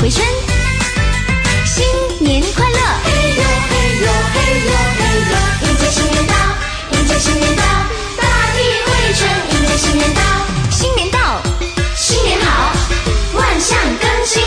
回春，新年快乐！嘿呦嘿呦嘿呦嘿呦，迎接新年到，迎接新年到，大地回春，迎接新年到，新年到，新年好，万象更新，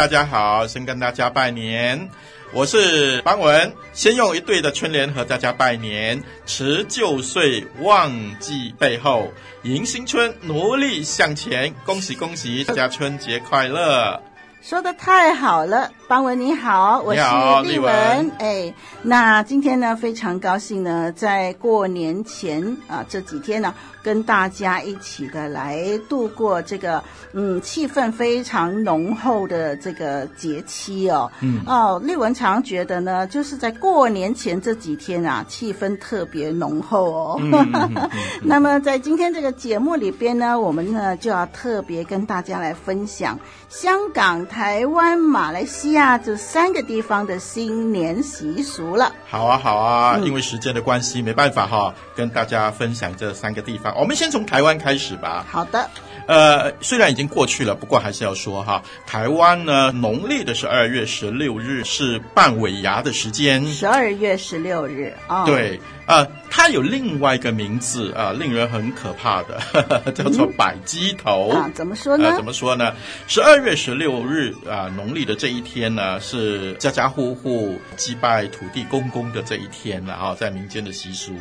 大家好，先跟大家拜年，我是邦文，先用一对的春联和大家拜年，辞旧岁，忘记背后，迎新春，努力向前，恭喜恭喜，大家春节快乐！说的太好了，邦文你好，我是丽文。哎，那今天呢，非常高兴呢，在过年前啊这几天呢，跟大家一起的来度过这个嗯气氛非常浓厚的这个节期哦。嗯哦，丽文常觉得呢，就是在过年前这几天啊，气氛特别浓厚哦。嗯嗯嗯嗯、那么在今天这个节目里边呢，我们呢就要特别跟大家来分享香港。台湾、马来西亚这三个地方的新年习俗了。好啊，好啊，因为时间的关系，嗯、没办法哈，跟大家分享这三个地方。我们先从台湾开始吧。好的。呃，虽然已经过去了，不过还是要说哈，台湾呢，农历的是二月十六日是半尾牙的时间。十二月十六日啊。哦、对。呃，它有另外一个名字啊、呃，令人很可怕的，呵 呵叫做百鸡头、嗯、啊。怎么说呢？呃、怎么说呢？十二月十六日啊、呃，农历的这一天呢，是家家户户祭拜土地公公的这一天了啊，在民间的习俗。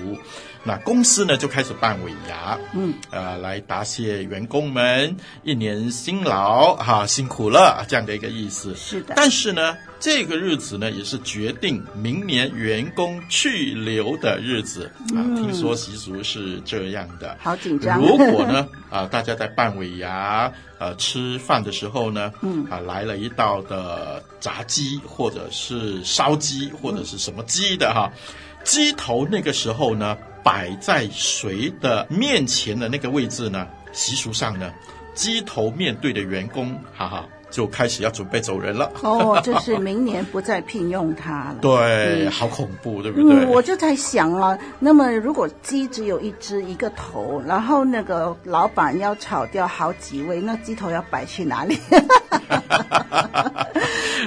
那公司呢就开始办尾牙，嗯，呃，来答谢员工们一年辛劳哈、啊，辛苦了这样的一个意思。是的。但是呢，这个日子呢也是决定明年员工去留的日子、嗯、啊。听说习俗是这样的。好紧张。如果呢 啊，大家在办尾牙呃吃饭的时候呢，嗯啊来了一道的炸鸡或者是烧鸡或者是什么鸡的哈。嗯鸡头那个时候呢，摆在谁的面前的那个位置呢？习俗上呢，鸡头面对的员工，哈哈，就开始要准备走人了。哦，就是明年不再聘用他了。对，嗯、好恐怖，对不对？嗯，我就在想啊，那么如果鸡只有一只一个头，然后那个老板要炒掉好几位，那鸡头要摆去哪里？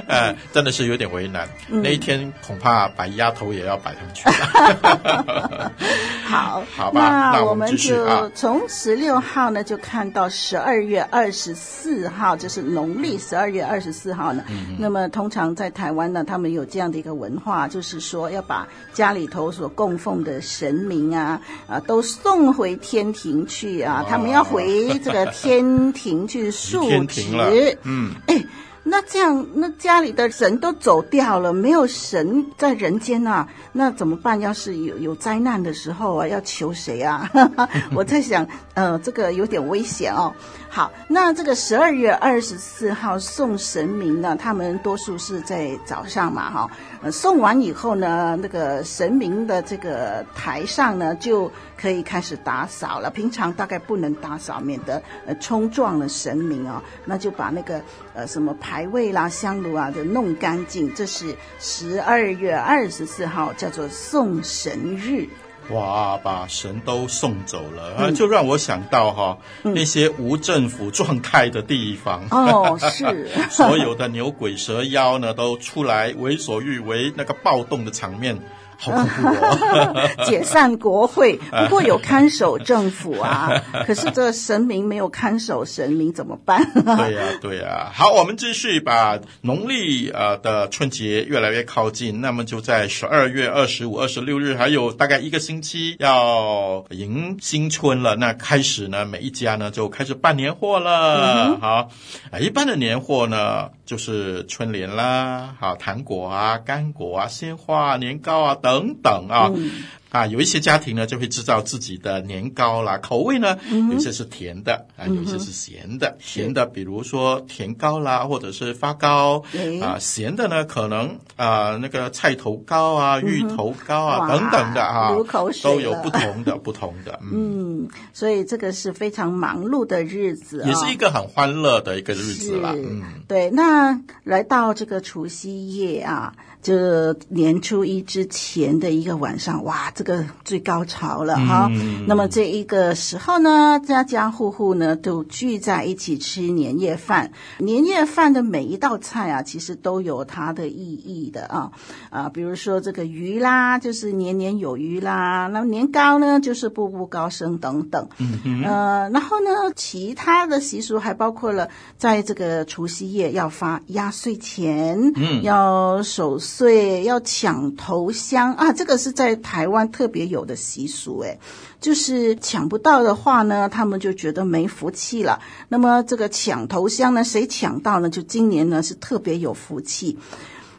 呃，真的是有点为难。嗯、那一天恐怕摆鸭头也要摆上去。好，好吧，那我们就从十六号呢，就看到十二月二十四号，就是农历十二月二十四号呢。嗯、那么通常在台湾呢，他们有这样的一个文化，就是说要把家里头所供奉的神明啊啊都送回天庭去啊，哦、他们要回这个天庭去 述职。嗯，哎。那这样，那家里的神都走掉了，没有神在人间啊，那怎么办？要是有有灾难的时候啊，要求谁啊？我在想，呃，这个有点危险哦。好，那这个十二月二十四号送神明呢，他们多数是在早上嘛，哈，呃，送完以后呢，那个神明的这个台上呢，就可以开始打扫了。平常大概不能打扫，免得呃冲撞了神明哦。那就把那个呃什么牌位啦、香炉啊就弄干净。这是十二月二十四号，叫做送神日。哇，把神都送走了，嗯、就让我想到哈，嗯、那些无政府状态的地方。哦，是。所有的牛鬼蛇妖呢都出来为所欲为，那个暴动的场面好恐怖哦！解散国会，不过有看守政府啊。可是这神明没有看守神明怎么办？对呀、啊，对呀、啊。好，我们继续把农历呃的春节越来越靠近，那么就在十二月二十五、二十六日，还有大概一个星期要迎新春了。那开始呢，每一家呢就开始办年货了。嗯、好，啊，一般的年货呢就是春联啦，好，糖果啊、干果啊、鲜花啊、年糕啊等等啊。啊，有一些家庭呢就会制造自己的年糕啦，口味呢，嗯、有些是甜的啊，有些是咸的。咸、嗯、的，比如说甜糕啦，或者是发糕。啊，咸的呢，可能啊那个菜头糕啊、芋头糕啊、嗯、等等的啊，都有不同的 不同的。嗯，嗯，所以这个是非常忙碌的日子、哦，也是一个很欢乐的一个日子啦。嗯，对。那来到这个除夕夜啊。就年初一之前的一个晚上，哇，这个最高潮了哈。嗯、那么这一个时候呢，家家户户呢都聚在一起吃年夜饭。年夜饭的每一道菜啊，其实都有它的意义的啊啊，比如说这个鱼啦，就是年年有余啦；那么年糕呢，就是步步高升等等。嗯嗯。呃，然后呢，其他的习俗还包括了，在这个除夕夜要发压岁钱，嗯，要守。所以要抢头香啊，这个是在台湾特别有的习俗诶，就是抢不到的话呢，他们就觉得没福气了。那么这个抢头香呢，谁抢到呢？就今年呢是特别有福气。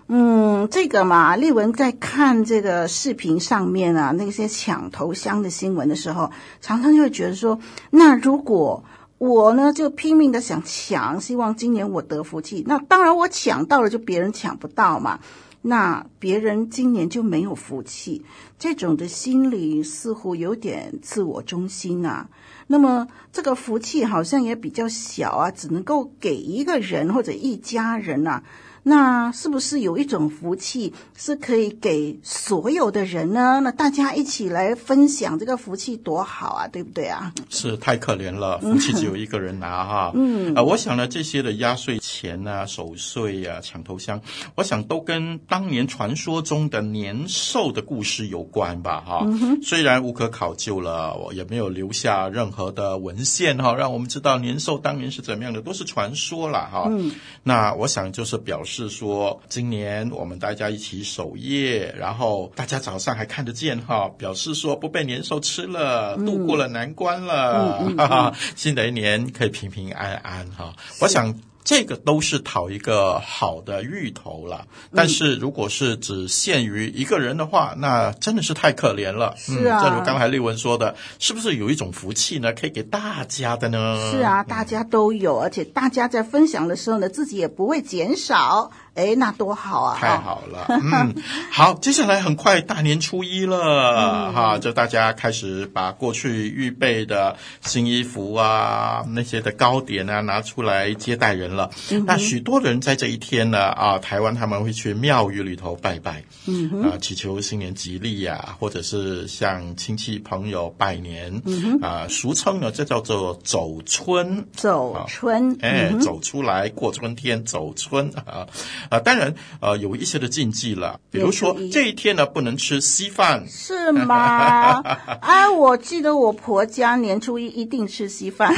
嗯，这个嘛，丽文在看这个视频上面啊，那些抢头香的新闻的时候，常常就会觉得说，那如果我呢就拼命的想抢，希望今年我得福气，那当然我抢到了，就别人抢不到嘛。那别人今年就没有福气，这种的心理似乎有点自我中心啊。那么这个福气好像也比较小啊，只能够给一个人或者一家人啊。那是不是有一种福气是可以给所有的人呢？那大家一起来分享这个福气多好啊，对不对啊？是太可怜了，福气只有一个人拿哈。嗯啊、呃，我想呢，这些的压岁钱啊、守岁呀、啊、抢头香，我想都跟当年传说中的年兽的故事有关吧哈。嗯、虽然无可考究了，我也没有留下任何的文献哈，让我们知道年兽当年是怎么样的，都是传说了哈。嗯，那我想就是表示。是说，今年我们大家一起守夜，然后大家早上还看得见哈，表示说不被年兽吃了，嗯、度过了难关了，嗯嗯嗯、哈哈，新的一年可以平平安安哈。我想。这个都是讨一个好的芋头了，但是如果是只限于一个人的话，那真的是太可怜了。是啊，正如刚才丽文说的，是不是有一种福气呢？可以给大家的呢？是啊，大家都有，而且大家在分享的时候呢，自己也不会减少。哎，那多好啊！太好了，嗯，好，接下来很快大年初一了，嗯、哈，就大家开始把过去预备的新衣服啊，那些的糕点啊拿出来接待人了。嗯、那许多人在这一天呢，啊，台湾他们会去庙宇里头拜拜，嗯，啊，祈求新年吉利呀、啊，或者是向亲戚朋友拜年，嗯，啊，俗称呢，这叫做走春，走春，啊、哎，嗯、走出来过春天，走春啊。啊，当然，呃，有一些的禁忌了，比如说这一天呢，不能吃稀饭，是吗？哎，我记得我婆家年初一一定吃稀饭。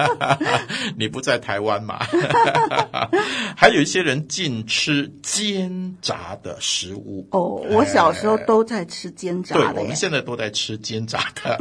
你不在台湾嘛？还有一些人禁吃煎炸的食物。哦，我小时候都在吃煎炸的。对，我们现在都在吃煎炸的，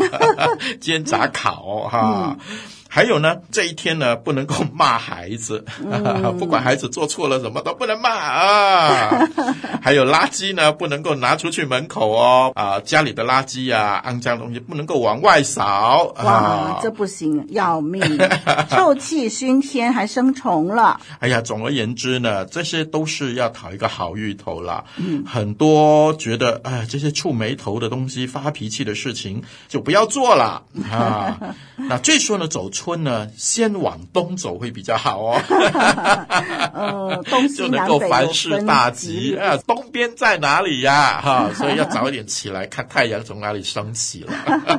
煎炸烤哈。嗯还有呢，这一天呢，不能够骂孩子，嗯、不管孩子做错了什么都不能骂啊。还有垃圾呢，不能够拿出去门口哦，啊，家里的垃圾呀、啊，肮脏东西不能够往外扫。哇，啊、这不行，要命，臭气熏天，还生虫了。哎呀，总而言之呢，这些都是要讨一个好芋头啦。嗯，很多觉得哎，这些触霉头的东西、发脾气的事情就不要做了啊。那最说呢，走出。春呢，先往东走会比较好哦。呃，东西 就能够凡事大吉啊！东边在哪里呀？哈，所以要早一点起来看太阳从哪里升起了。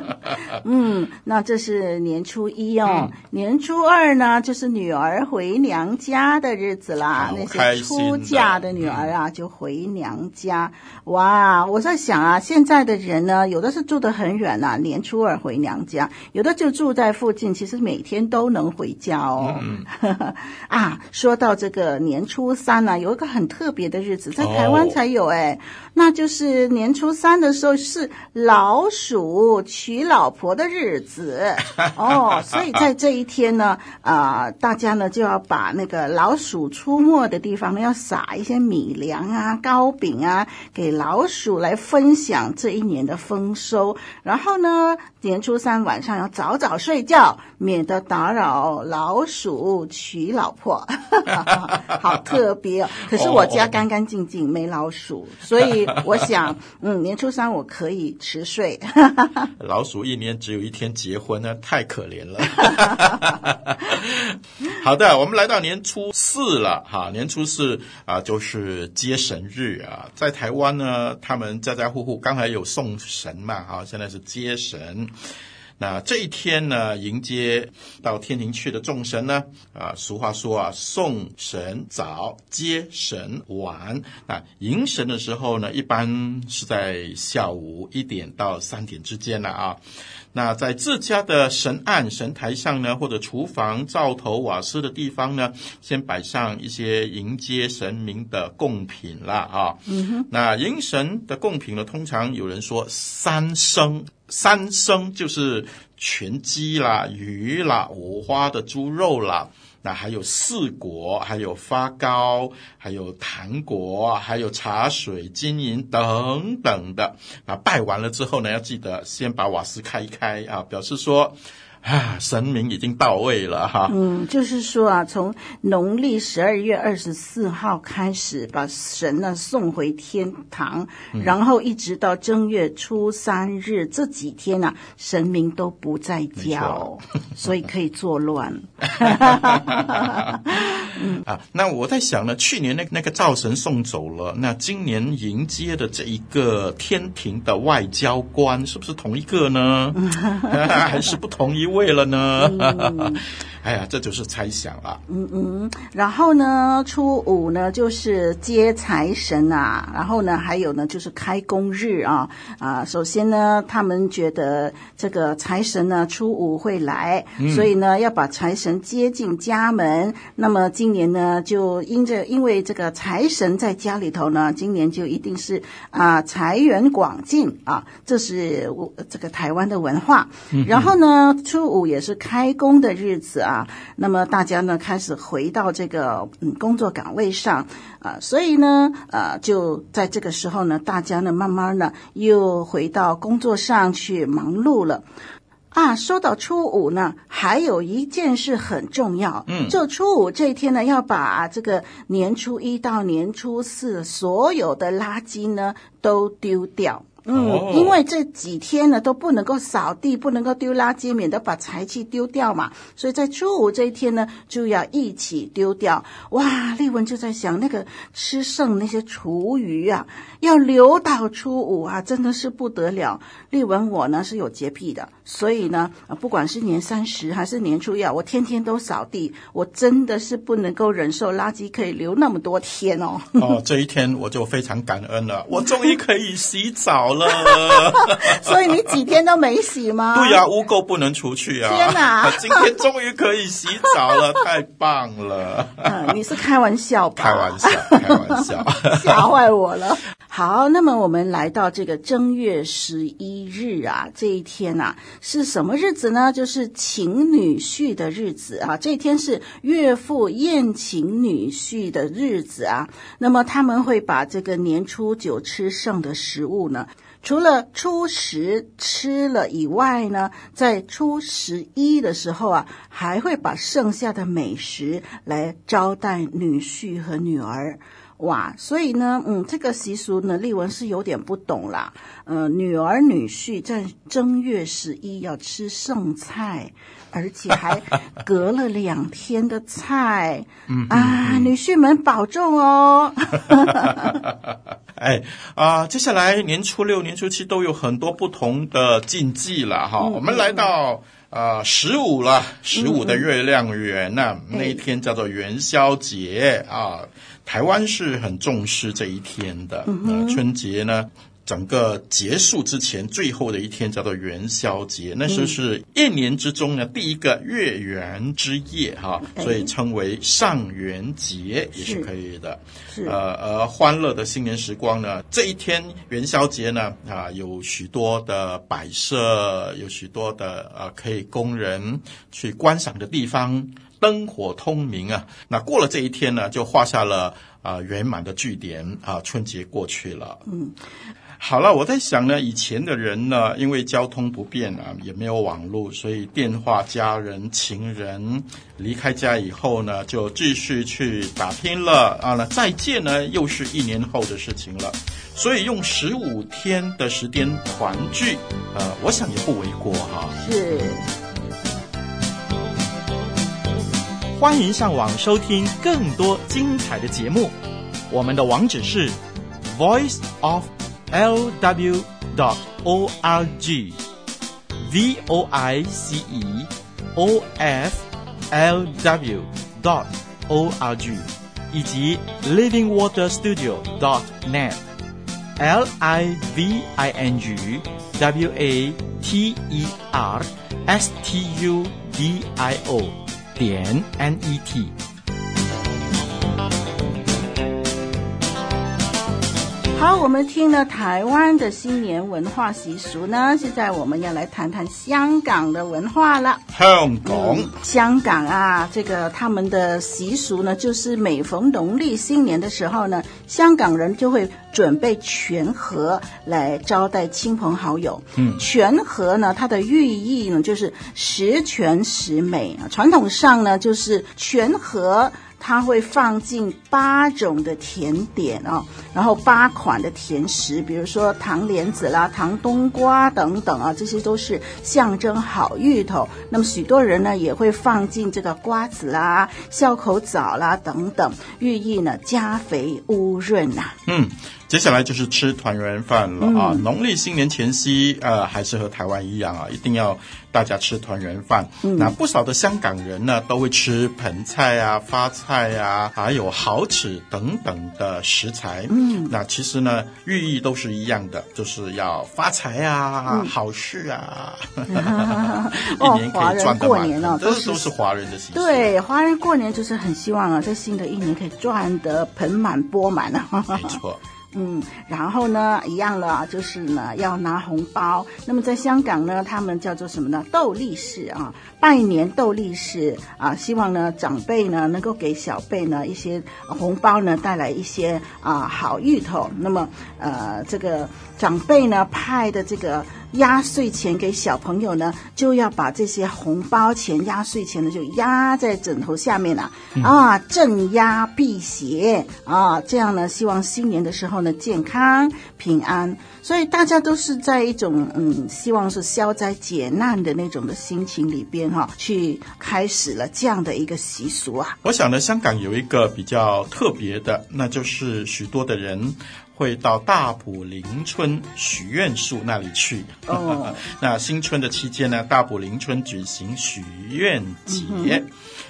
嗯，那这是年初一哦，嗯、年初二呢，就是女儿回娘家的日子啦。那些出嫁的女儿啊，就回娘家。哇，我在想啊，现在的人呢，有的是住得很远呐、啊，年初二回娘家；有的就住在附近，其实每天都能回家哦。嗯、啊，说到这个年初三呢、啊，有一个很特别的日子，在台湾才有哎，哦、那就是年初三的时候是老鼠娶老婆的日子 哦，所以在这一天呢，啊、呃，大家呢就要把那个老鼠出没的地方呢，要撒一些米粮啊、糕饼啊给。老鼠来分享这一年的丰收，然后呢，年初三晚上要早早睡觉，免得打扰老鼠娶老婆。好特别哦！可是我家干干净净，没老鼠，所以 我想，嗯，年初三我可以迟睡。老鼠一年只有一天结婚呢，太可怜了。好的，我们来到年初四了哈，年初四啊，就是接神日啊，在台湾呢。呢，他们家家户户刚才有送神嘛，哈，现在是接神。那这一天呢，迎接到天庭去的众神呢，啊，俗话说啊，送神早，接神晚。那迎神的时候呢，一般是在下午一点到三点之间了啊。那在自家的神案、神台上呢，或者厨房、灶头、瓦斯的地方呢，先摆上一些迎接神明的贡品啦啊。嗯哼。那迎神的贡品呢，通常有人说三牲，三牲就是全鸡啦、鱼啦、五花的猪肉啦。那还有四果，还有发糕，还有糖果，还有茶水、金银等等的。那拜完了之后呢，要记得先把瓦斯开一开啊，表示说。啊，神明已经到位了哈。嗯，就是说啊，从农历十二月二十四号开始，把神呢送回天堂，嗯、然后一直到正月初三日这几天呢、啊，神明都不在家哦，所以可以作乱。嗯、啊，那我在想呢，去年那那个灶神送走了，那今年迎接的这一个天庭的外交官是不是同一个呢？还是不同一位？为了呢，嗯、哎呀，这就是猜想了。嗯嗯，然后呢，初五呢就是接财神啊，然后呢，还有呢就是开工日啊啊。首先呢，他们觉得这个财神呢初五会来，嗯、所以呢要把财神接进家门。那么今年呢，就因着因为这个财神在家里头呢，今年就一定是啊财源广进啊，这是我这个台湾的文化。嗯、然后呢，初初五也是开工的日子啊，那么大家呢开始回到这个嗯工作岗位上啊，所以呢呃就在这个时候呢，大家呢慢慢呢又回到工作上去忙碌了啊。说到初五呢，还有一件事很重要，嗯，就初五这一天呢，要把这个年初一到年初四所有的垃圾呢都丢掉。嗯，因为这几天呢都不能够扫地，不能够丢垃圾，免得把财气丢掉嘛。所以在初五这一天呢，就要一起丢掉。哇，丽文就在想，那个吃剩那些厨余啊，要留到初五啊，真的是不得了。丽文我呢是有洁癖的，所以呢，不管是年三十还是年初一啊，我天天都扫地。我真的是不能够忍受垃圾可以留那么多天哦。哦，这一天我就非常感恩了，我终于可以洗澡了。所以你几天都没洗吗？对呀、啊，污垢不能出去啊！天哪，今天终于可以洗澡了，太棒了！嗯，你是开玩笑吧？开玩笑，开玩笑，吓坏我了。好，那么我们来到这个正月十一日啊，这一天啊是什么日子呢？就是请女婿的日子啊，这一天是岳父宴请女婿的日子啊。那么他们会把这个年初九吃剩的食物呢，除了初十吃了以外呢，在初十一的时候啊，还会把剩下的美食来招待女婿和女儿。哇，所以呢，嗯，这个习俗呢，丽文是有点不懂啦。呃，女儿女婿在正月十一要吃剩菜，而且还隔了两天的菜。嗯啊，女婿们保重哦。哎啊、呃，接下来年初六、年初七都有很多不同的禁忌了哈。嗯、我们来到呃十五了，十五的月亮圆那、嗯、那一天叫做元宵节啊。台湾是很重视这一天的，嗯哼，呃，春节呢，整个结束之前最后的一天叫做元宵节，那时候是一年之中呢第一个月圆之夜哈，所以称为上元节也是可以的。是，呃，而欢乐的新年时光呢，这一天元宵节呢啊，有许多的摆设，有许多的呃可以供人去观赏的地方。灯火通明啊！那过了这一天呢，就画下了啊圆满的句点啊，春节过去了。嗯，好了，我在想呢，以前的人呢，因为交通不便啊，也没有网络，所以电话家人、情人离开家以后呢，就继续去打拼了啊。那再见呢，又是一年后的事情了。所以用十五天的时间团聚，呃，我想也不为过哈。是。欢迎上网收听更多精彩的节目，我们的网址是 voice of l w dot o r g，v o i c e o f l w dot o r g，以及 living water studio dot net，l i v i n g w a t e r s t u d i o。点 net。 好，我们听了台湾的新年文化习俗呢，现在我们要来谈谈香港的文化了。香港，嗯、香港啊，这个他们的习俗呢，就是每逢农历新年的时候呢，香港人就会准备全盒来招待亲朋好友。嗯，全盒呢，它的寓意呢，就是十全十美啊。传统上呢，就是全盒。它会放进八种的甜点哦，然后八款的甜食，比如说糖莲子啦、糖冬瓜等等啊，这些都是象征好芋头。那么许多人呢也会放进这个瓜子啦、笑口枣啦等等，寓意呢家肥屋润呐、嗯。接下来就是吃团圆饭了啊！嗯、农历新年前夕，呃，还是和台湾一样啊，一定要大家吃团圆饭。嗯、那不少的香港人呢，都会吃盆菜啊、发菜啊，还有蚝豉等等的食材。嗯，那其实呢，寓意都是一样的，就是要发财啊，嗯、好事啊，一年可以赚过年哦，这都是华人的习俗。对，华人过年就是很希望啊，在新的一年可以赚得盆满钵满啊。没错。嗯，然后呢，一样了，就是呢，要拿红包。那么在香港呢，他们叫做什么呢？斗力士啊，拜年斗力士啊，希望呢长辈呢能够给小辈呢一些红包呢，带来一些啊好芋头。那么呃，这个长辈呢派的这个。压岁钱给小朋友呢，就要把这些红包钱、压岁钱呢，就压在枕头下面了，嗯、啊，镇压辟邪啊，这样呢，希望新年的时候呢，健康平安。所以大家都是在一种嗯，希望是消灾解难的那种的心情里边哈、啊，去开始了这样的一个习俗啊。我想呢，香港有一个比较特别的，那就是许多的人。会到大埔林村许愿树那里去。哦，那新春的期间呢，大埔林村举行许愿节，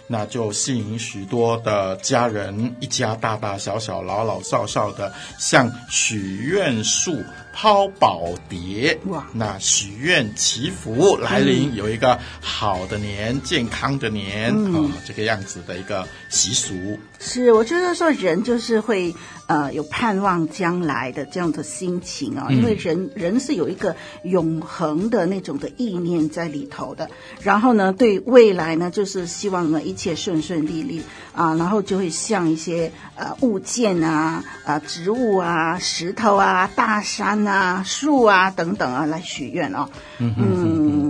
那就吸引许多的家人，一家大大小小、老老少少的向许愿树抛宝碟。哇，那许愿祈福来临，有一个好的年、嗯、健康的年啊、嗯哦，这个样子的一个习俗。是，我觉得说人就是会。呃，有盼望将来的这样的心情啊，因为人人是有一个永恒的那种的意念在里头的。然后呢，对未来呢，就是希望呢一切顺顺利利啊，然后就会像一些呃物件啊、啊植物啊、石头啊、大山啊、树啊等等啊来许愿啊。嗯，嗯，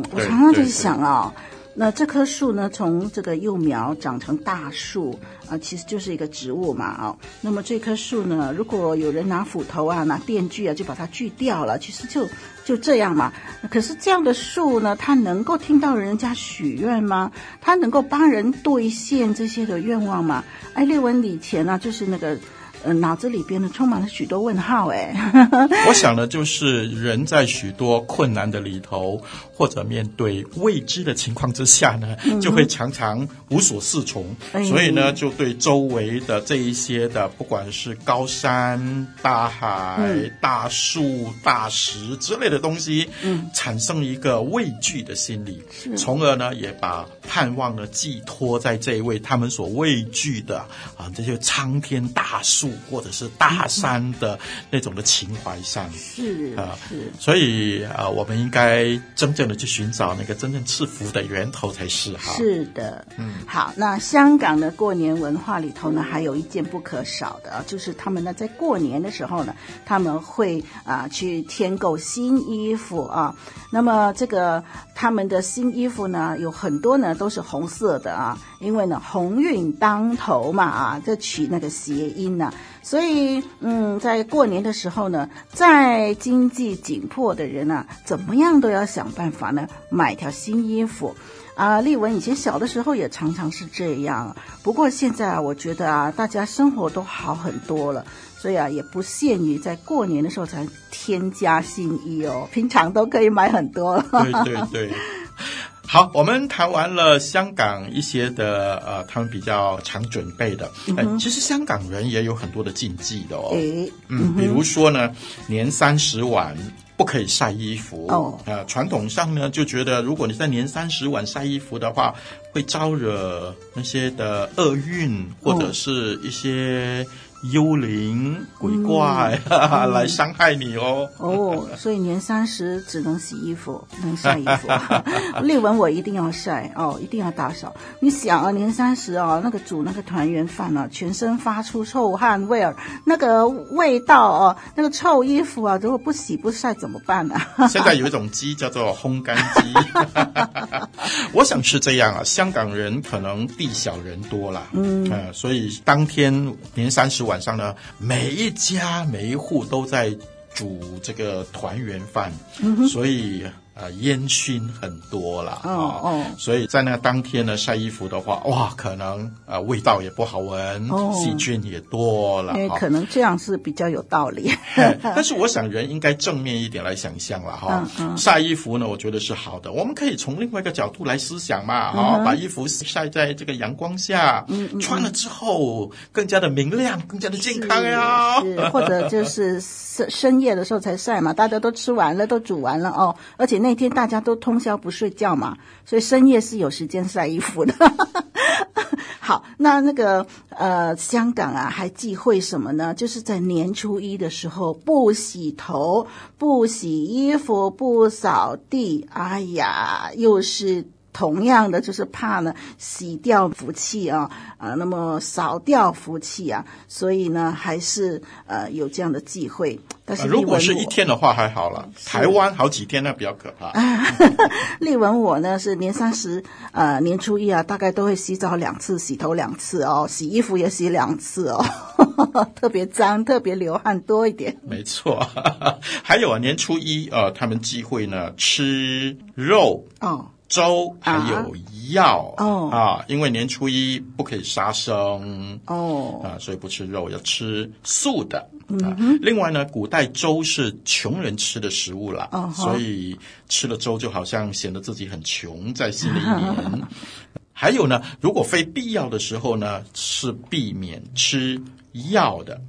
嗯，我常常就想哦。那这棵树呢，从这个幼苗长成大树啊、其实就是一个植物嘛，哦。那么这棵树呢，如果有人拿斧头啊、拿电锯啊，就把它锯掉了，其实就就这样嘛。可是这样的树呢，它能够听到人家许愿吗？它能够帮人兑现这些的愿望吗？哎，列文以前呢，就是那个。呃，脑子里边呢充满了许多问号，哎。我想呢，就是人在许多困难的里头，或者面对未知的情况之下呢，嗯、就会常常无所适从，哎、所以呢，就对周围的这一些的，不管是高山、大海、嗯、大树、大石之类的东西，嗯，产生一个畏惧的心理，从而呢，也把盼望呢寄托在这一位他们所畏惧的啊这些苍天大树。或者是大山的那种的情怀上，是啊，是，所以啊，我们应该真正的去寻找那个真正赐福的源头才是哈。是的，嗯，好，那香港的过年文化里头呢，还有一件不可少的啊，就是他们呢在过年的时候呢，他们会啊去添购新衣服啊。那么这个他们的新衣服呢，有很多呢都是红色的啊，因为呢鸿运当头嘛啊，这取那个谐音呢。所以，嗯，在过年的时候呢，在经济紧迫的人啊，怎么样都要想办法呢，买条新衣服。啊，丽文以前小的时候也常常是这样。不过现在啊，我觉得啊，大家生活都好很多了，所以啊，也不限于在过年的时候才添加新衣哦，平常都可以买很多了。对对对。好，我们谈完了香港一些的呃，他们比较常准备的。嗯、呃，其实香港人也有很多的禁忌的哦。诶嗯，比如说呢，年三十晚不可以晒衣服。哦。呃，传统上呢就觉得，如果你在年三十晚晒衣服的话，会招惹那些的厄运或者是一些。幽灵鬼怪、嗯、来伤害你哦！哦，所以年三十只能洗衣服，能晒衣服。丽文我一定要晒哦，一定要打扫。你想啊，年三十啊，那个煮那个团圆饭啊，全身发出臭汗味儿，那个味道哦，那个臭衣服啊，如果不洗不晒怎么办呢、啊？现在有一种鸡叫做烘干机，我想是这样啊。香港人可能地小人多啦，嗯、呃，所以当天年三十晚。晚上呢，每一家每一户都在煮这个团圆饭，嗯、所以。啊，烟熏很多了啊，哦哦、所以在那个当天呢晒衣服的话，哇，可能呃味道也不好闻，哦、细菌也多了。因为可能这样是比较有道理。但是我想人应该正面一点来想象了哈。嗯嗯、晒衣服呢，我觉得是好的。我们可以从另外一个角度来思想嘛，哈、嗯，把衣服晒在这个阳光下，嗯嗯、穿了之后更加的明亮，更加的健康呀。或者就是深深夜的时候才晒嘛，大家都吃完了，都煮完了哦，而且。那天大家都通宵不睡觉嘛，所以深夜是有时间晒衣服的。好，那那个呃，香港啊，还忌讳什么呢？就是在年初一的时候不洗头、不洗衣服、不扫地。哎呀，又是。同样的，就是怕呢洗掉福气啊，啊，那么扫掉福气啊，所以呢，还是呃有这样的忌讳。但是，如果是一天的话还好了，台湾好几天那比较可怕。丽文我呢是年三十呃年初一啊，大概都会洗澡两次，洗头两次哦，洗衣服也洗两次哦，特别脏，特别流汗多一点。没错，还有啊，年初一呃，他们忌讳呢吃肉哦。粥还有药哦啊，因为年初一不可以杀生哦啊，所以不吃肉，要吃素的。嗯，另外呢，古代粥是穷人吃的食物啦，哦，所以吃了粥就好像显得自己很穷，在新的一年。还有呢，如果非必要的时候呢，是避免吃药的。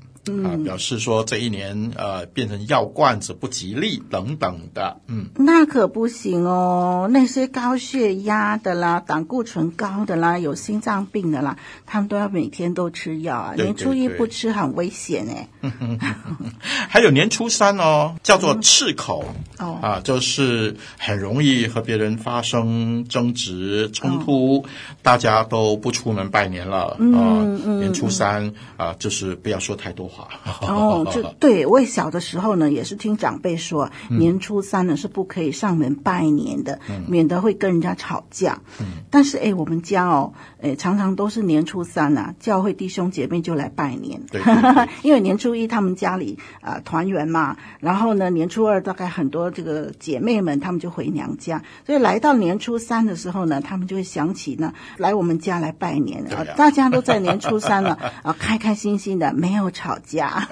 啊，表示说这一年呃变成药罐子不吉利等等的，嗯，那可不行哦。那些高血压的啦、胆固醇高的啦、有心脏病的啦，他们都要每天都吃药啊。年初一不吃很危险哎。还有年初三哦，叫做赤口、嗯、哦啊，就是很容易和别人发生争执冲突，哦、大家都不出门拜年了啊。嗯嗯、年初三啊，就是不要说太多话。哦，就对，我小的时候呢，也是听长辈说，年初三呢是不可以上门拜年的，嗯、免得会跟人家吵架。嗯、但是哎，我们家哦，哎，常常都是年初三呐、啊，教会弟兄姐妹就来拜年。对，对，对，因为年初一他们家里啊、呃、团圆嘛，然后呢，年初二大概很多这个姐妹们他们就回娘家，所以来到年初三的时候呢，他们就会想起呢，来我们家来拜年。啊，大家都在年初三了啊，开开心心的，没有吵架。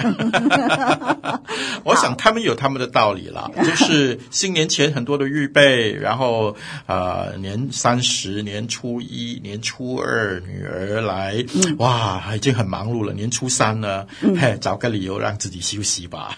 我想他们有他们的道理了，就是新年前很多的预备，然后呃，年三十、年初一、年初二，女儿来，嗯、哇，已经很忙碌了。年初三呢，嗯、嘿，找个理由让自己休息吧。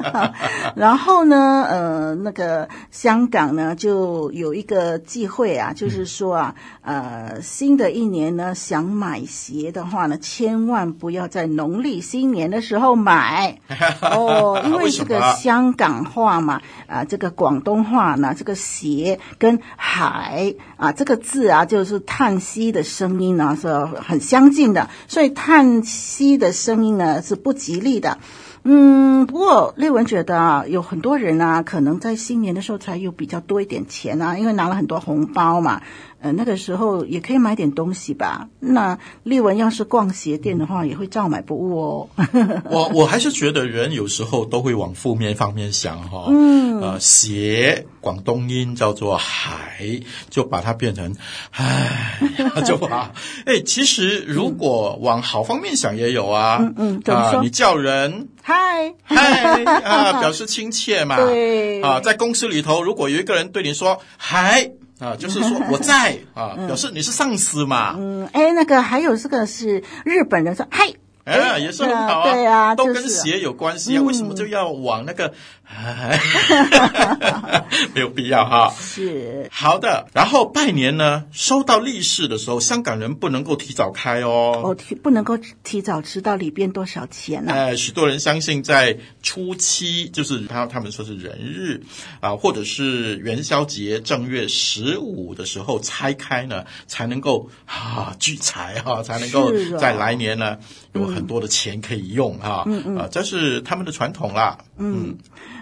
然后呢，呃，那个香港呢，就有一个忌讳啊，就是说啊，嗯、呃，新的一年呢，想买鞋的话呢，千万不要在农历新年的时候买 哦，因为这个香港话嘛，啊、呃，这个广东话呢，这个鞋跟海啊这个字啊，就是叹息的声音呢是很相近的，所以叹息的声音呢是不吉利的。嗯，不过丽文觉得啊，有很多人啊，可能在新年的时候才有比较多一点钱啊，因为拿了很多红包嘛。呃，那个时候也可以买点东西吧。那丽文要是逛鞋店的话，也会照买不误哦。我我还是觉得人有时候都会往负面方面想哈、哦。嗯。呃，鞋广东音叫做海，就把它变成唉，就把哎，其实如果往好方面想也有啊。嗯嗯。怎么说？啊，你叫人嗨嗨啊，表示亲切嘛。对。啊，在公司里头，如果有一个人对你说嗨。啊，就是说 我在啊，表示你是上司嘛。嗯，哎，那个还有这个是日本人说嗨，哎，也是很好啊，对啊，都跟鞋有关系啊，为什么就要往那个？没有必要哈。是好的，然后拜年呢，收到利是的时候，香港人不能够提早开哦。哦，提不能够提早知道里边多少钱呢？哎，许多人相信在初七，就是他他们说是人日啊，或者是元宵节正月十五的时候拆开呢，才能够啊聚财哈，才能够在来年呢有很多的钱可以用哈。嗯嗯，啊，这是他们的传统啦。嗯。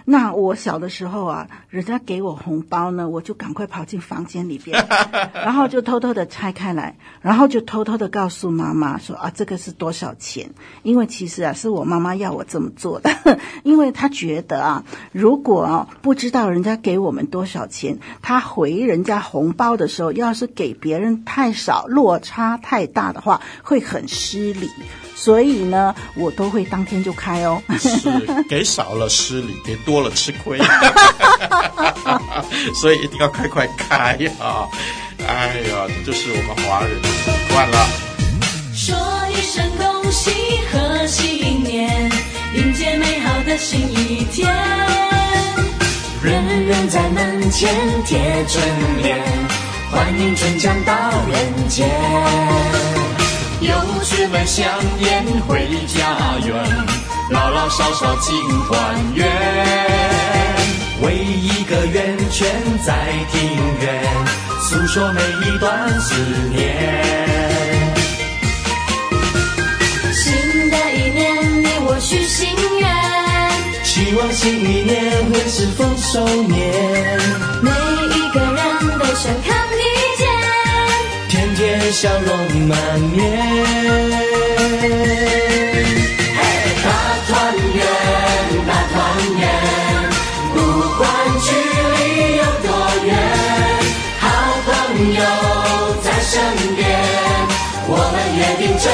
那我小的时候啊，人家给我红包呢，我就赶快跑进房间里边，然后就偷偷的拆开来，然后就偷偷的告诉妈妈说啊，这个是多少钱？因为其实啊，是我妈妈要我这么做的，因为她觉得啊，如果不知道人家给我们多少钱，她回人家红包的时候，要是给别人太少，落差太大的话，会很失礼。所以呢，我都会当天就开哦。是 给少了失礼，给多了吃亏。所以一定要快快开啊！哎呀，这就是我们华人的习惯了。说一声恭喜贺新年，迎接美好的新一天。人人在门前贴春联，欢迎春江到人间。有趣们香烟回家园，老老少少庆团圆。围一个圆圈在庭院，诉说每一段思念。新的一年，你我许心愿，希望新一年会是丰收年。每一个人都想看你。笑容满面，嘿大团圆，大团圆，不管距离有多远，好朋友在身边，我们约定这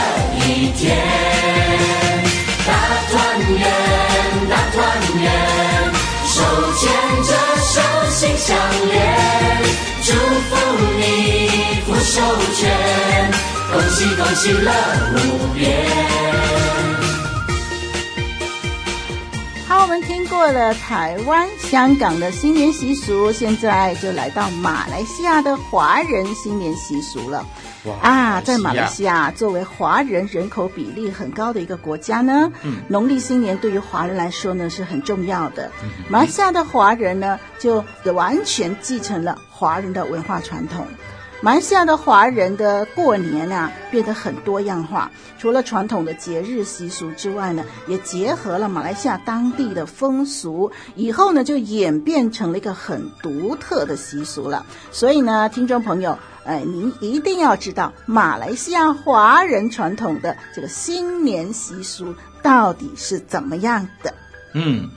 一天，大团圆，大团圆，手牵着手心相连，祝福你福寿全。恭喜恭喜乐无边！好，我们听过了台湾、香港的新年习俗，现在就来到马来西亚的华人新年习俗了。哇啊，在马来西亚作为华人人口比例很高的一个国家呢，嗯，农历新年对于华人来说呢是很重要的。马来西亚的华人呢，就完全继承了华人的文化传统。马来西亚的华人的过年啊，变得很多样化。除了传统的节日习俗之外呢，也结合了马来西亚当地的风俗，以后呢就演变成了一个很独特的习俗了。所以呢，听众朋友，哎，您一定要知道马来西亚华人传统的这个新年习俗到底是怎么样的。嗯。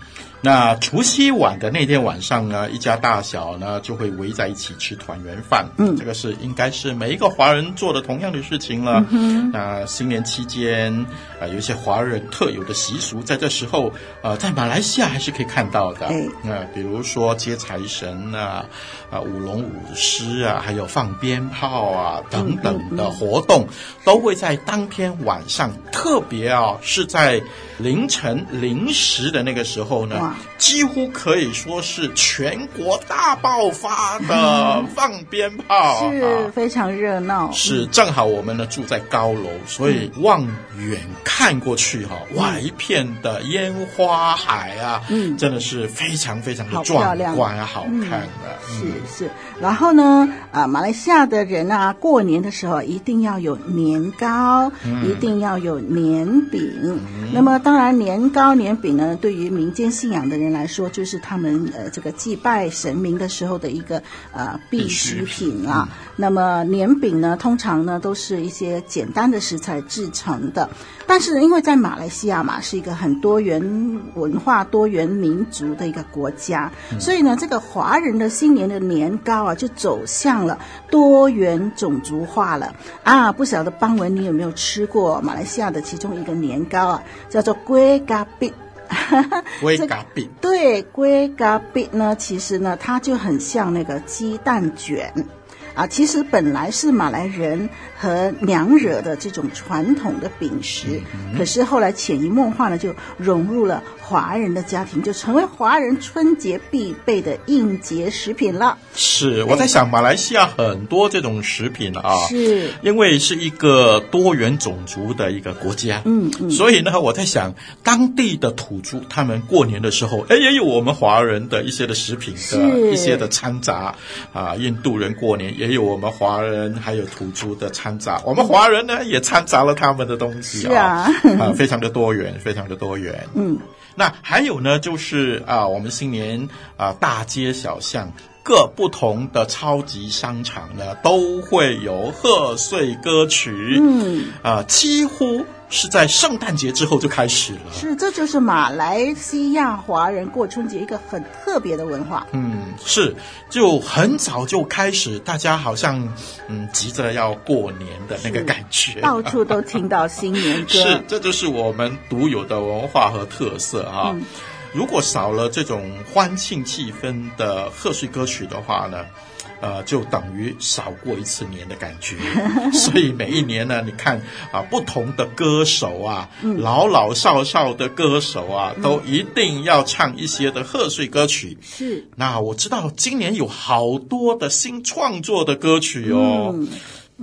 那除夕晚的那天晚上呢，一家大小呢就会围在一起吃团圆饭。嗯，这个是应该是每一个华人做的同样的事情了。嗯。那新年期间啊、呃，有一些华人特有的习俗，在这时候呃，在马来西亚还是可以看到的。嗯、呃，比如说接财神啊，啊舞龙舞狮啊，还有放鞭炮啊等等的活动，嗯嗯嗯、都会在当天晚上，特别啊是在凌晨零时的那个时候呢。几乎可以说是全国大爆发的放鞭炮，是非常热闹。是正好我们呢住在高楼，所以望远看过去哈，哇，一片的烟花海啊，嗯，真的是非常非常的壮观啊，好看的。是是，然后呢，啊，马来西亚的人啊，过年的时候一定要有年糕，一定要有年饼。那么当然，年糕年饼呢，对于民间信仰的人来说，就是他们呃这个祭拜神明的时候的一个呃必需品啊。嗯、那么年饼呢，通常呢都是一些简单的食材制成的。但是因为在马来西亚嘛，是一个很多元文化、多元民族的一个国家，嗯、所以呢，这个华人的新年的年糕啊，就走向了多元种族化了啊。不晓得邦文你有没有吃过马来西亚的其中一个年糕啊，叫做龟咖饼。龟咖饼，对，龟咖饼呢，其实呢，它就很像那个鸡蛋卷。啊，其实本来是马来人和娘惹的这种传统的饼食，嗯、可是后来潜移默化呢，就融入了华人的家庭，就成为华人春节必备的应节食品了。是，我在想，马来西亚很多这种食品啊，是因为是一个多元种族的一个国家，嗯嗯，所以呢，我在想，当地的土著他们过年的时候，哎，也有我们华人的一些的食品的一些的掺杂啊，印度人过年。也有我们华人，还有土著的掺杂。我们华人呢，也掺杂了他们的东西啊，啊，非常的多元，非常的多元。嗯，那还有呢，就是啊，我们新年啊，大街小巷各不同的超级商场呢，都会有贺岁歌曲。嗯，啊，几乎。是在圣诞节之后就开始了，是，这就是马来西亚华人过春节一个很特别的文化。嗯，是，就很早就开始，大家好像嗯急着要过年的那个感觉，到处都听到新年歌。是，这就是我们独有的文化和特色啊。嗯，如果少了这种欢庆气氛的贺岁歌曲的话呢？呃，就等于少过一次年的感觉，所以每一年呢，你看啊，不同的歌手啊，嗯、老老少少的歌手啊，都一定要唱一些的贺岁歌曲。是，那我知道今年有好多的新创作的歌曲哦。嗯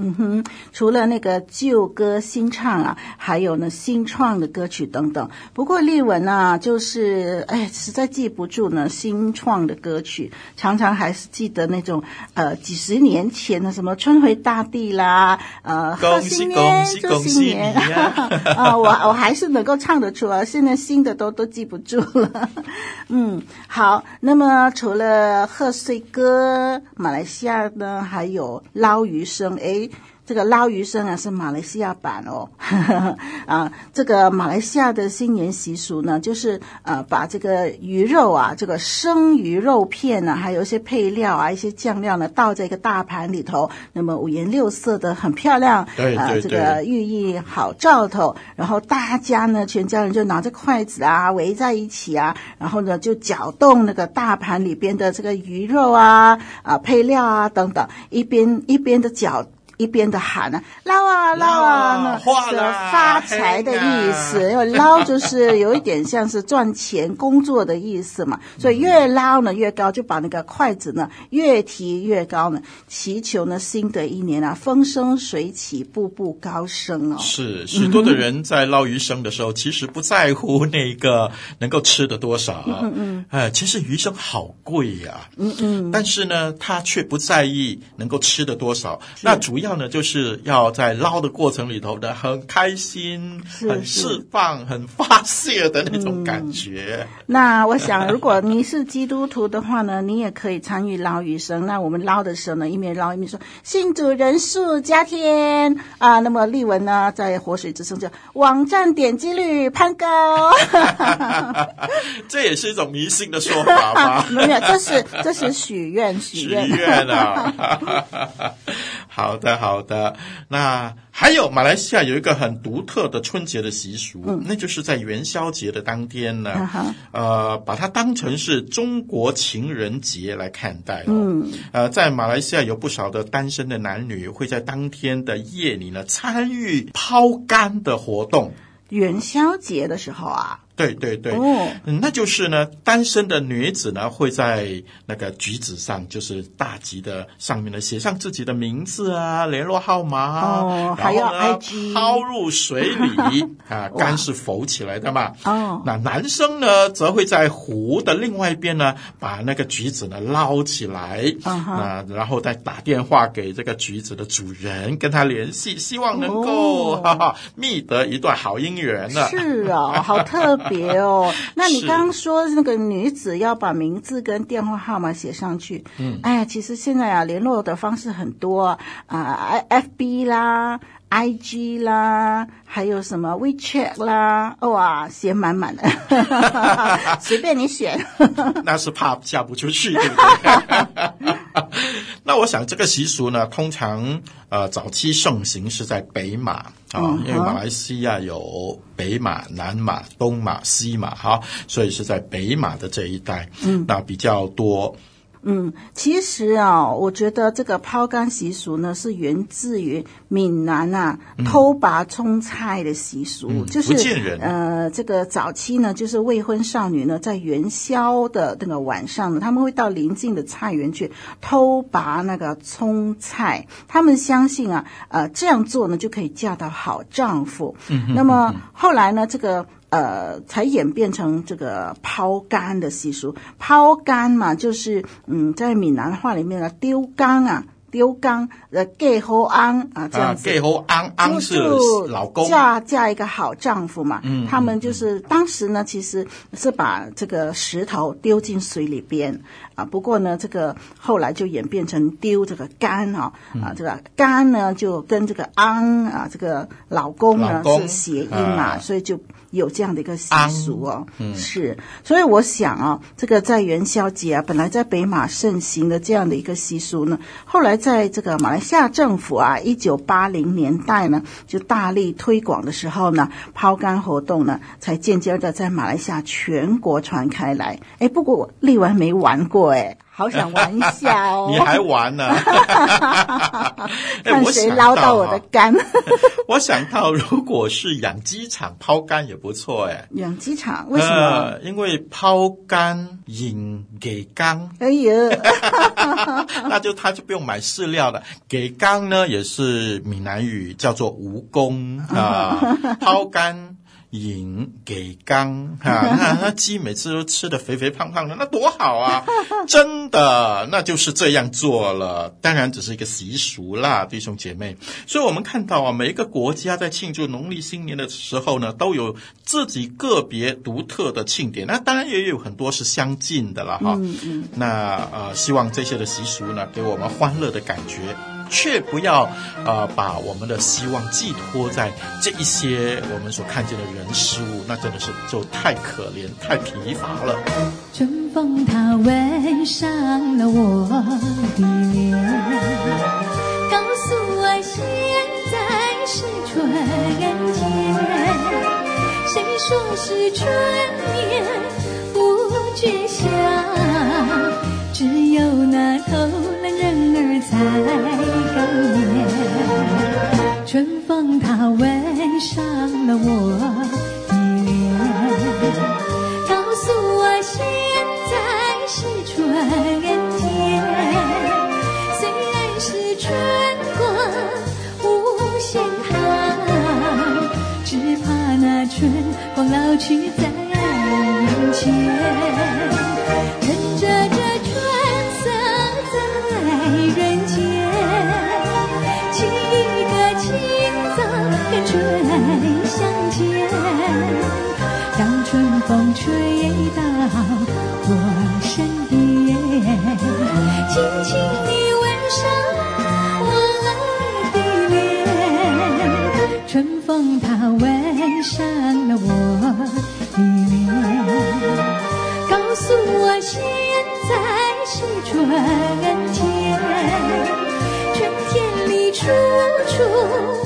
嗯哼，除了那个旧歌新唱啊，还有呢新创的歌曲等等。不过丽文啊，就是哎，实在记不住呢新创的歌曲，常常还是记得那种呃几十年前的什么春回大地啦，呃贺新年祝新年啊，我我还是能够唱得出啊，现在新的都都记不住了。嗯，好，那么除了贺岁歌，马来西亚呢还有捞鱼声哎。这个捞鱼生啊是马来西亚版哦，啊，这个马来西亚的新年习俗呢，就是呃把这个鱼肉啊，这个生鱼肉片呢，还有一些配料啊，一些酱料呢，倒在一个大盘里头，那么五颜六色的很漂亮，对，对，对，呃，这个寓意好兆头。然后大家呢，全家人就拿着筷子啊，围在一起啊，然后呢就搅动那个大盘里边的这个鱼肉啊，啊配料啊等等，一边一边的搅。一边的喊呢，捞啊捞啊，那是发财的意思。因为捞就是有一点像是赚钱工作的意思嘛，所以越捞呢越高，就把那个筷子呢越提越高呢，祈求呢新的一年啊风生水起，步步高升哦。是许多的人在捞鱼生的时候，其实不在乎那个能够吃的多少，嗯嗯，哎，其实鱼生好贵呀，嗯嗯，但是呢，他却不在意能够吃的多少，那主要。呢，就是要在捞的过程里头呢，很开心、很释放、很发泄的那种感觉。嗯、那我想，如果你是基督徒的话呢，你也可以参与捞鱼生。那我们捞的时候呢，一面捞一面说：“信主人数加添啊！”那么丽文呢，在活水之声就网站点击率攀高。这也是一种迷信的说法吗？没有，这是这是许愿许愿许愿啊！好的。好的，那还有马来西亚有一个很独特的春节的习俗，嗯、那就是在元宵节的当天呢，嗯、呃，把它当成是中国情人节来看待，哦。嗯，呃，在马来西亚有不少的单身的男女会在当天的夜里呢参与抛竿的活动。元宵节的时候啊。对对对，嗯，那就是呢，单身的女子呢，会在那个橘子上，就是大吉的上面呢，写上自己的名字啊，联络号码啊，哦，还有 IG，抛入水里啊，竿是浮起来的嘛。哦，那男生呢，则会在湖的另外一边呢，把那个橘子呢捞起来，啊，然后再打电话给这个橘子的主人，跟他联系，希望能够哈哈觅得一段好姻缘呢。是啊，好特别。别哦，那你刚刚说那个女子要把名字跟电话号码写上去，嗯，哎呀，其实现在啊，联络的方式很多啊，FB 啦，IG 啦，还有什么 WeChat 啦，哇，写满满的，随便你选。那是怕嫁不出去，对不对？那我想这个习俗呢，通常呃早期盛行是在北马啊，哦，因为马来西亚有北马、南马、东马、西马哈，所以是在北马的这一带，嗯，那比较多。嗯，其实啊，我觉得这个抛竿习俗呢，是源自于闽南啊偷拔葱菜的习俗，嗯、就是呃，这个早期呢，就是未婚少女呢，在元宵的那个晚上呢，他们会到邻近的菜园去偷拔那个葱菜，他们相信啊，呃，这样做呢就可以嫁到好丈夫。嗯，那么后来呢，这个。呃，才演变成这个抛竿的习俗。抛竿嘛，就是嗯，在闽南话里面呢，丢竿啊。丢缸呃，嫁好安啊，这样子。嫁好安，安是老公。嫁嫁一个好丈夫嘛。嗯。他们就是当时呢，其实是把这个石头丢进水里边啊。不过呢，这个后来就演变成丢这个竿啊。啊，这个干呢，就跟这个安啊，这个老公呢公是谐音嘛，啊、所以就有这样的一个习俗哦。嗯。是，所以我想啊，这个在元宵节啊，本来在北马盛行的这样的一个习俗呢，后来。在这个马来西亚政府啊，一九八零年代呢，就大力推广的时候呢，抛竿活动呢，才渐渐的在马来西亚全国传开来。哎，不过我丽文没玩过哎。好想玩一下哦！你还玩呢？看谁捞到我的竿。我想到，如果是养鸡场抛竿也不错哎。养鸡场为什么？呃、因为抛竿引给缸。哎呀，那就他就不用买饲料了。给缸呢，也是闽南语叫做蜈蚣啊。抛竿。引给缸哈，那那鸡每次都吃的肥肥胖胖的，那多好啊！真的，那就是这样做了。当然只是一个习俗啦，弟兄姐妹。所以我们看到啊，每一个国家在庆祝农历新年的时候呢，都有自己个别独特的庆典。那当然也有很多是相近的了哈。嗯嗯。那呃，希望这些的习俗呢，给我们欢乐的感觉。却不要，呃，把我们的希望寄托在这一些我们所看见的人事物，那真的是就太可怜、太疲乏了。春风它吻上了我的脸，告诉我现在是春天。谁说是春眠不觉晓？只有那偷懒人儿才。春风它吻上了我的脸，告诉我现在是春天。虽然是春光无限好，只怕那春光老去在眼前。轻轻地吻上我的脸。春风它吻上了我的脸，告诉我现在是春天，春天里处处。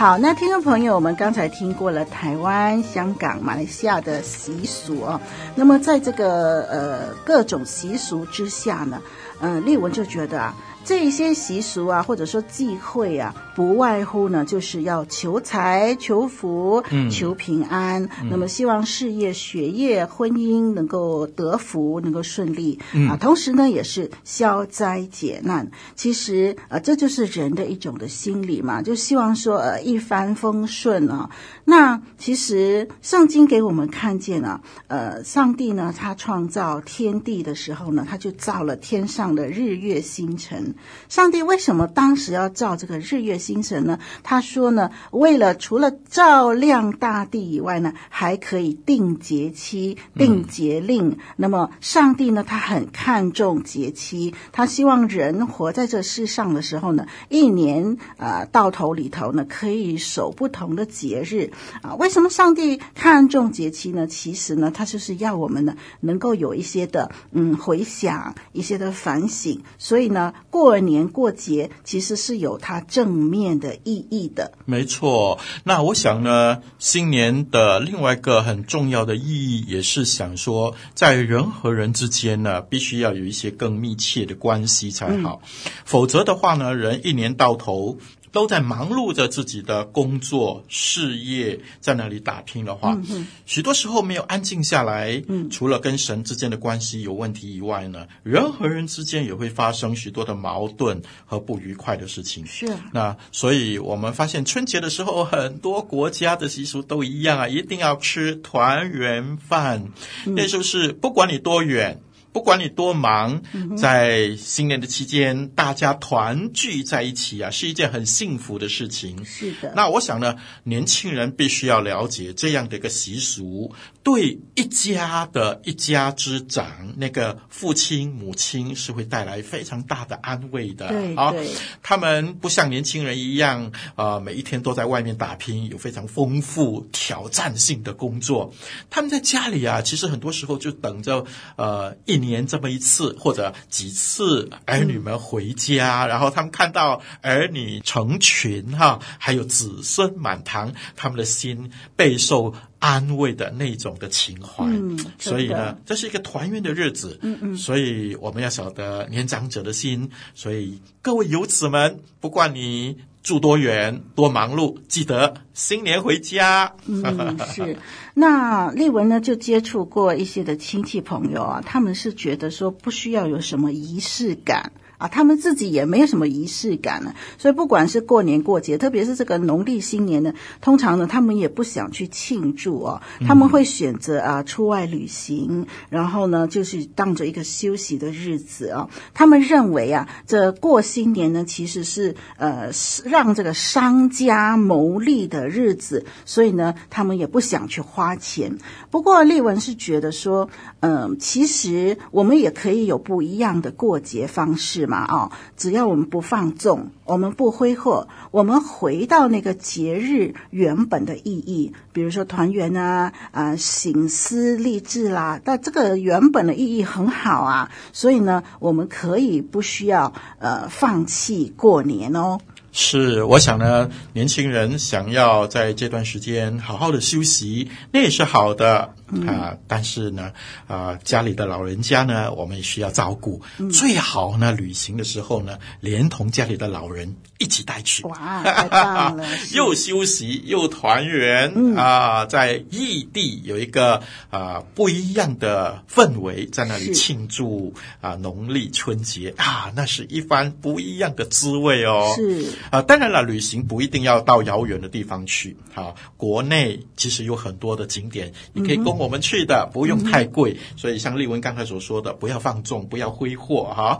好，那听众朋友，我们刚才听过了台湾、香港、马来西亚的习俗哦。那么在这个呃各种习俗之下呢，嗯、呃，丽文就觉得啊。这些习俗啊，或者说忌讳啊，不外乎呢，就是要求财、求福、嗯、求平安。嗯、那么希望事业、学业、婚姻能够得福，能够顺利、嗯、啊。同时呢，也是消灾解难。其实啊，这就是人的一种的心理嘛，就希望说呃一帆风顺啊。那其实圣经给我们看见啊，呃，上帝呢，他创造天地的时候呢，他就造了天上的日月星辰。上帝为什么当时要造这个日月星辰呢？他说呢，为了除了照亮大地以外呢，还可以定节期、定节令。嗯、那么上帝呢，他很看重节期，他希望人活在这世上的时候呢，一年啊、呃、到头里头呢，可以守不同的节日啊。为什么上帝看重节期呢？其实呢，他就是要我们呢，能够有一些的嗯回想，一些的反省。所以呢，过年过节其实是有它正面的意义的，没错。那我想呢，新年的另外一个很重要的意义，也是想说，在人和人之间呢，必须要有一些更密切的关系才好，嗯、否则的话呢，人一年到头。都在忙碌着自己的工作事业，在那里打拼的话，嗯、许多时候没有安静下来。嗯、除了跟神之间的关系有问题以外呢，人和人之间也会发生许多的矛盾和不愉快的事情。是。那所以我们发现春节的时候，很多国家的习俗都一样啊，一定要吃团圆饭。嗯、那就是不管你多远。不管你多忙，在新年的期间，大家团聚在一起啊，是一件很幸福的事情。是的。那我想呢，年轻人必须要了解这样的一个习俗，对一家的一家之长，那个父亲母亲是会带来非常大的安慰的。啊，他们不像年轻人一样，啊、呃，每一天都在外面打拼，有非常丰富挑战性的工作。他们在家里啊，其实很多时候就等着，呃，一。年这么一次或者几次，儿女们回家，嗯、然后他们看到儿女成群哈，还有子孙满堂，他们的心备受安慰的那种的情怀。嗯，所以呢，这是一个团圆的日子。嗯嗯，所以我们要晓得年长者的心。所以各位游子们，不管你住多远、多忙碌，记得新年回家。嗯，是。那丽文呢，就接触过一些的亲戚朋友啊，他们是觉得说不需要有什么仪式感。啊，他们自己也没有什么仪式感呢，所以不管是过年过节，特别是这个农历新年呢，通常呢，他们也不想去庆祝哦，他们会选择啊出外旅行，然后呢，就是当着一个休息的日子啊。他们认为啊，这过新年呢，其实是呃让这个商家牟利的日子，所以呢，他们也不想去花钱。不过丽文是觉得说，嗯、其实我们也可以有不一样的过节方式。嘛哦，只要我们不放纵，我们不挥霍，我们回到那个节日原本的意义，比如说团圆啊啊，醒思励志啦，但这个原本的意义很好啊，所以呢，我们可以不需要呃放弃过年哦。是，我想呢，年轻人想要在这段时间好好的休息，那也是好的。嗯、啊，但是呢，啊，家里的老人家呢，我们也需要照顾。嗯、最好呢，旅行的时候呢，连同家里的老人一起带去。哇，太棒了！又休息又团圆、嗯、啊，在异地有一个啊不一样的氛围，在那里庆祝啊农历春节啊，那是一番不一样的滋味哦。是啊，当然了，旅行不一定要到遥远的地方去。啊，国内其实有很多的景点，你可以供我们去的，不用太贵。嗯、所以像丽文刚才所说的，不要放纵，不要挥霍哈。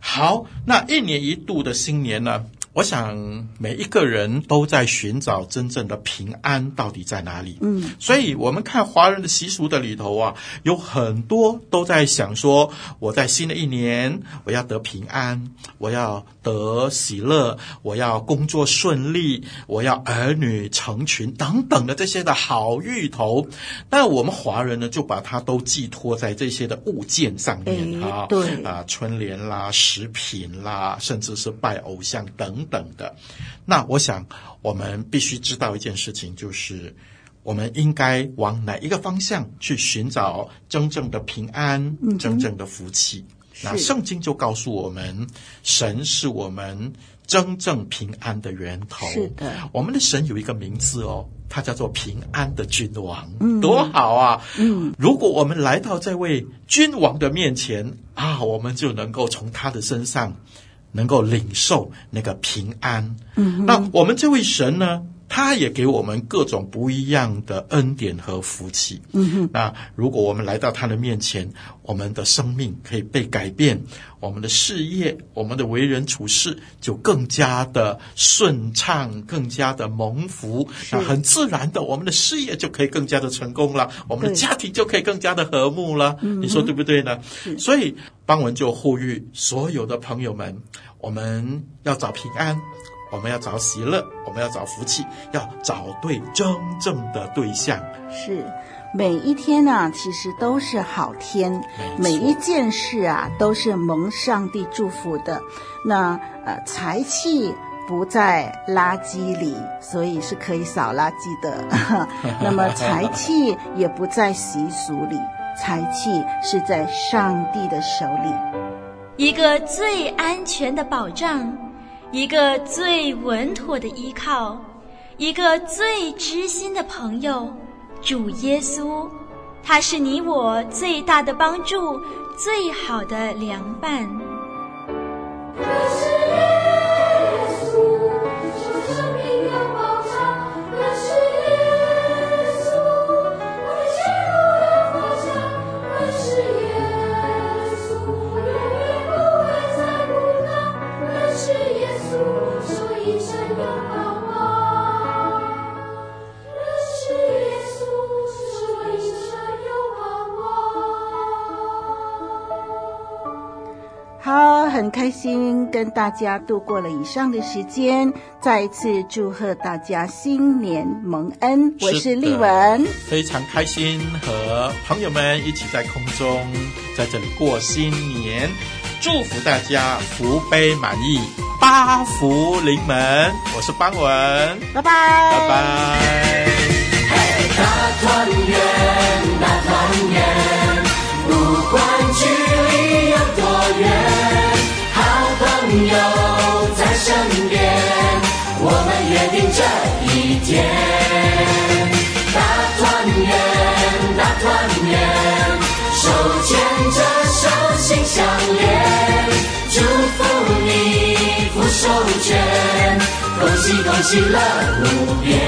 好，那一年一度的新年呢？我想每一个人都在寻找真正的平安到底在哪里。嗯，所以我们看华人的习俗的里头啊，有很多都在想说，我在新的一年我要得平安，我要得喜乐，我要工作顺利，我要儿女成群等等的这些的好芋头。那我们华人呢，就把它都寄托在这些的物件上面啊。对啊，春联啦、食品啦，甚至是拜偶像等。等的，那我想我们必须知道一件事情，就是我们应该往哪一个方向去寻找真正的平安、嗯、真正的福气。那圣经就告诉我们，神是我们真正平安的源头。是的，我们的神有一个名字哦，他叫做平安的君王，嗯、多好啊！嗯，如果我们来到这位君王的面前啊，我们就能够从他的身上。能够领受那个平安，嗯，那我们这位神呢，他也给我们各种不一样的恩典和福气，嗯哼。那如果我们来到他的面前，我们的生命可以被改变，我们的事业、我们的为人处事就更加的顺畅，更加的蒙福。是那很自然的，我们的事业就可以更加的成功了，我们的家庭就可以更加的和睦了。对你说对不对呢？所以。邦文就呼吁所有的朋友们，我们要找平安，我们要找喜乐，我们要找福气，要找对真正的对象。是，每一天啊，其实都是好天，每一件事啊，都是蒙上帝祝福的。那呃，财气不在垃圾里，所以是可以扫垃圾的。那么财气也不在习俗里。财气是在上帝的手里，一个最安全的保障，一个最稳妥的依靠，一个最知心的朋友，主耶稣，他是你我最大的帮助，最好的良伴。很开心跟大家度过了以上的时间，再一次祝贺大家新年蒙恩。我是丽文，非常开心和朋友们一起在空中在这里过新年，祝福大家福杯满溢，八福临门。我是邦文，拜拜，拜拜。大团圆，大团圆，不管距离有多远。朋友在身边，我们约定这一天，大团圆，大团圆，手牵着手心相连，祝福你福寿全，恭喜恭喜乐无边，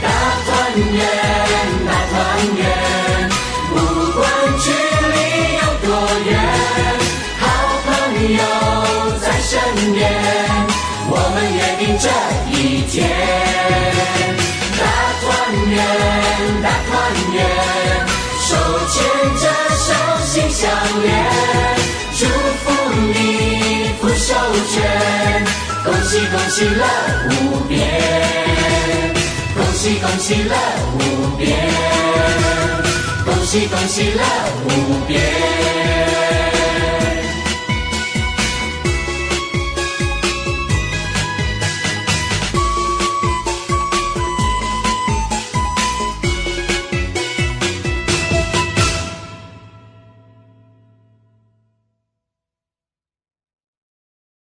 大团圆，大团圆，不管距离有多远。朋友在身边，我们约定这一天，大团圆，大团圆，手牵着手心相连，祝福你福寿全，恭喜恭喜乐无边，恭喜恭喜乐无边，恭喜恭喜乐无边。